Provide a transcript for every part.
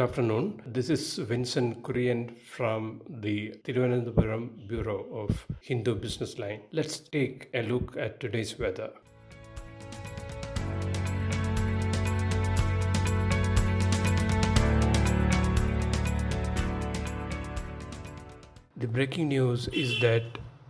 afternoon. This is Vinson Kurian from the Thiruvananthapuram Bureau of Hindu Business Line. Let's take a look at today's weather. The breaking news is that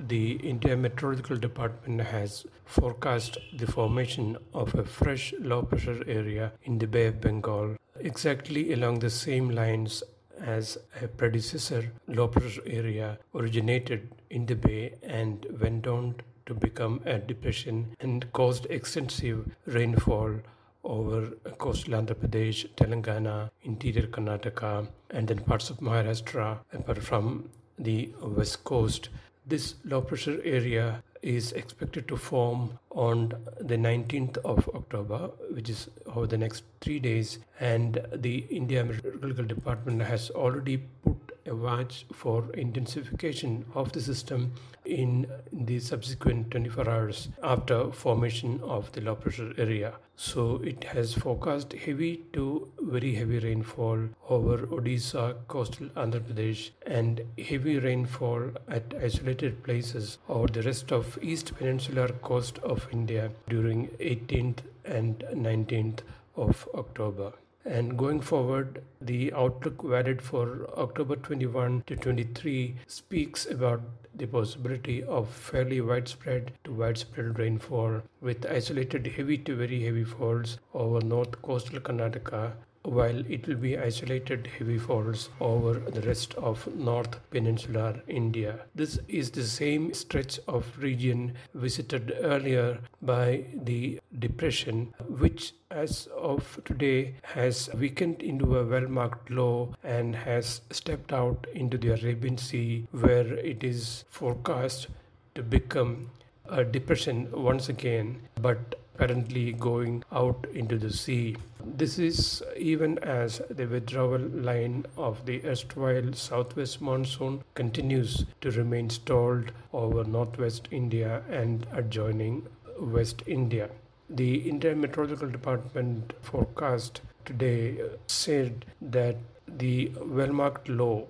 the India Meteorological Department has forecast the formation of a fresh low pressure area in the Bay of Bengal exactly along the same lines as a predecessor pressure area originated in the bay and went on to become a depression and caused extensive rainfall over coastal Andhra Pradesh, Telangana, interior Karnataka, and then parts of Maharashtra, apart from the west coast. This low pressure area is expected to form on the 19th of October, which is over the next three days. And the India Meteorological Department has already put watch for intensification of the system in the subsequent 24 hours after formation of the low pressure area. So it has forecast heavy to very heavy rainfall over Odisha, coastal Andhra Pradesh, and heavy rainfall at isolated places over the rest of East Peninsular coast of India during 18th and 19th of October. And going forward, the outlook valid for October 21 to 23 speaks about the possibility of fairly widespread to widespread rainfall with isolated heavy to very heavy falls over north coastal Karnataka while it will be isolated heavy falls over the rest of North Peninsular India. This is the same stretch of region visited earlier by the depression, which as of today has weakened into a well marked low and has stepped out into the Arabian Sea, where it is forecast to become a depression once again, but currently going out into the sea. This is even as the withdrawal line of the erstwhile southwest monsoon continues to remain stalled over northwest India and adjoining West India. The India Meteorological Department forecast today uh, said that the well marked low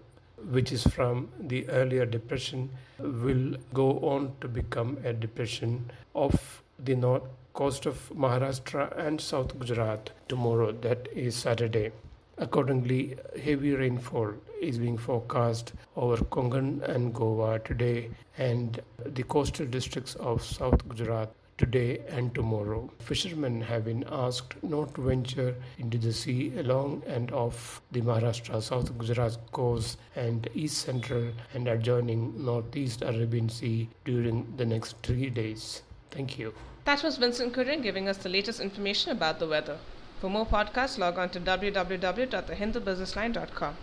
which is from the earlier depression, will go on to become a depression of the north coast of Maharashtra and South Gujarat tomorrow, that is Saturday. Accordingly, heavy rainfall is being forecast over Konkan and Goa today and the coastal districts of South Gujarat today and tomorrow. Fishermen have been asked not to venture into the sea along and off the Maharashtra, South Gujarat coast and east central and adjoining northeast Arabian Sea during the next three days. Thank you. That was Vinson Kurian giving us the latest information about the weather. For more podcasts, log on to www.thehindubusinessline.com.